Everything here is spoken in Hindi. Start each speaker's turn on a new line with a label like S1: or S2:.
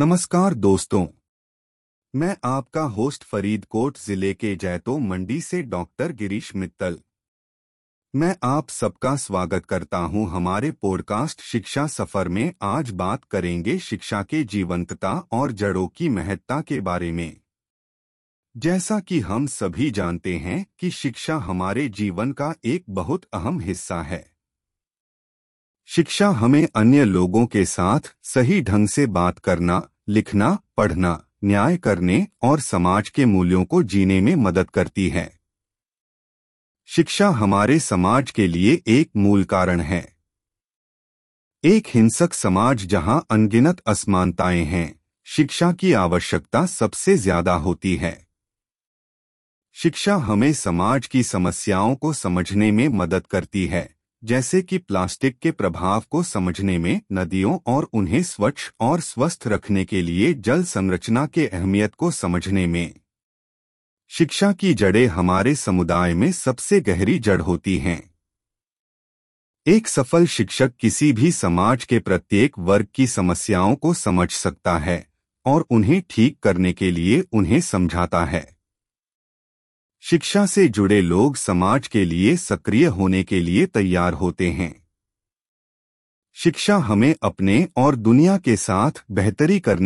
S1: नमस्कार दोस्तों। मैं आपका होस्ट फरीदकोट ज़िले के जैतो मंडी से डॉक्टर गिरीश मित्तल। मैं आप सबका स्वागत करता हूँ हमारे पॉडकास्ट शिक्षा सफ़र में। आज बात करेंगे शिक्षा के जीवंतता और जड़ों की महत्ता के बारे में। जैसा कि हम सभी जानते हैं कि शिक्षा हमारे जीवन का एक बहुत अहम हिस्सा है। शिक्षा हमें अन्य लोगों के साथ सही ढंग से बात करना लिखना, पढ़ना, न्याय करने और समाज के मूल्यों को जीने में मदद करती है। शिक्षा हमारे समाज के लिए एक मूल कारण है। एक हिंसक समाज जहाँ अनगिनत असमानताएँ हैं, शिक्षा की आवश्यकता सबसे ज़्यादा होती है। शिक्षा हमें समाज की समस्याओं को समझने में मदद करती है। जैसे कि प्लास्टिक के प्रभाव को समझने में नदियों और उन्हें स्वच्छ और स्वस्थ रखने के लिए जल संरचना के अहमियत को समझने में। शिक्षा की जड़ें हमारे समुदाय में सबसे गहरी जड़ होती हैं। एक सफल शिक्षक किसी भी समाज के प्रत्येक वर्ग की समस्याओं को समझ सकता है और उन्हें ठीक करने के लिए उन्हें समझाता है। शिक्षा से जुड़े लोग समाज के लिए सक्रिय होने के लिए तैयार होते हैं। शिक्षा हमें अपने और दुनिया के साथ बेहतरी करने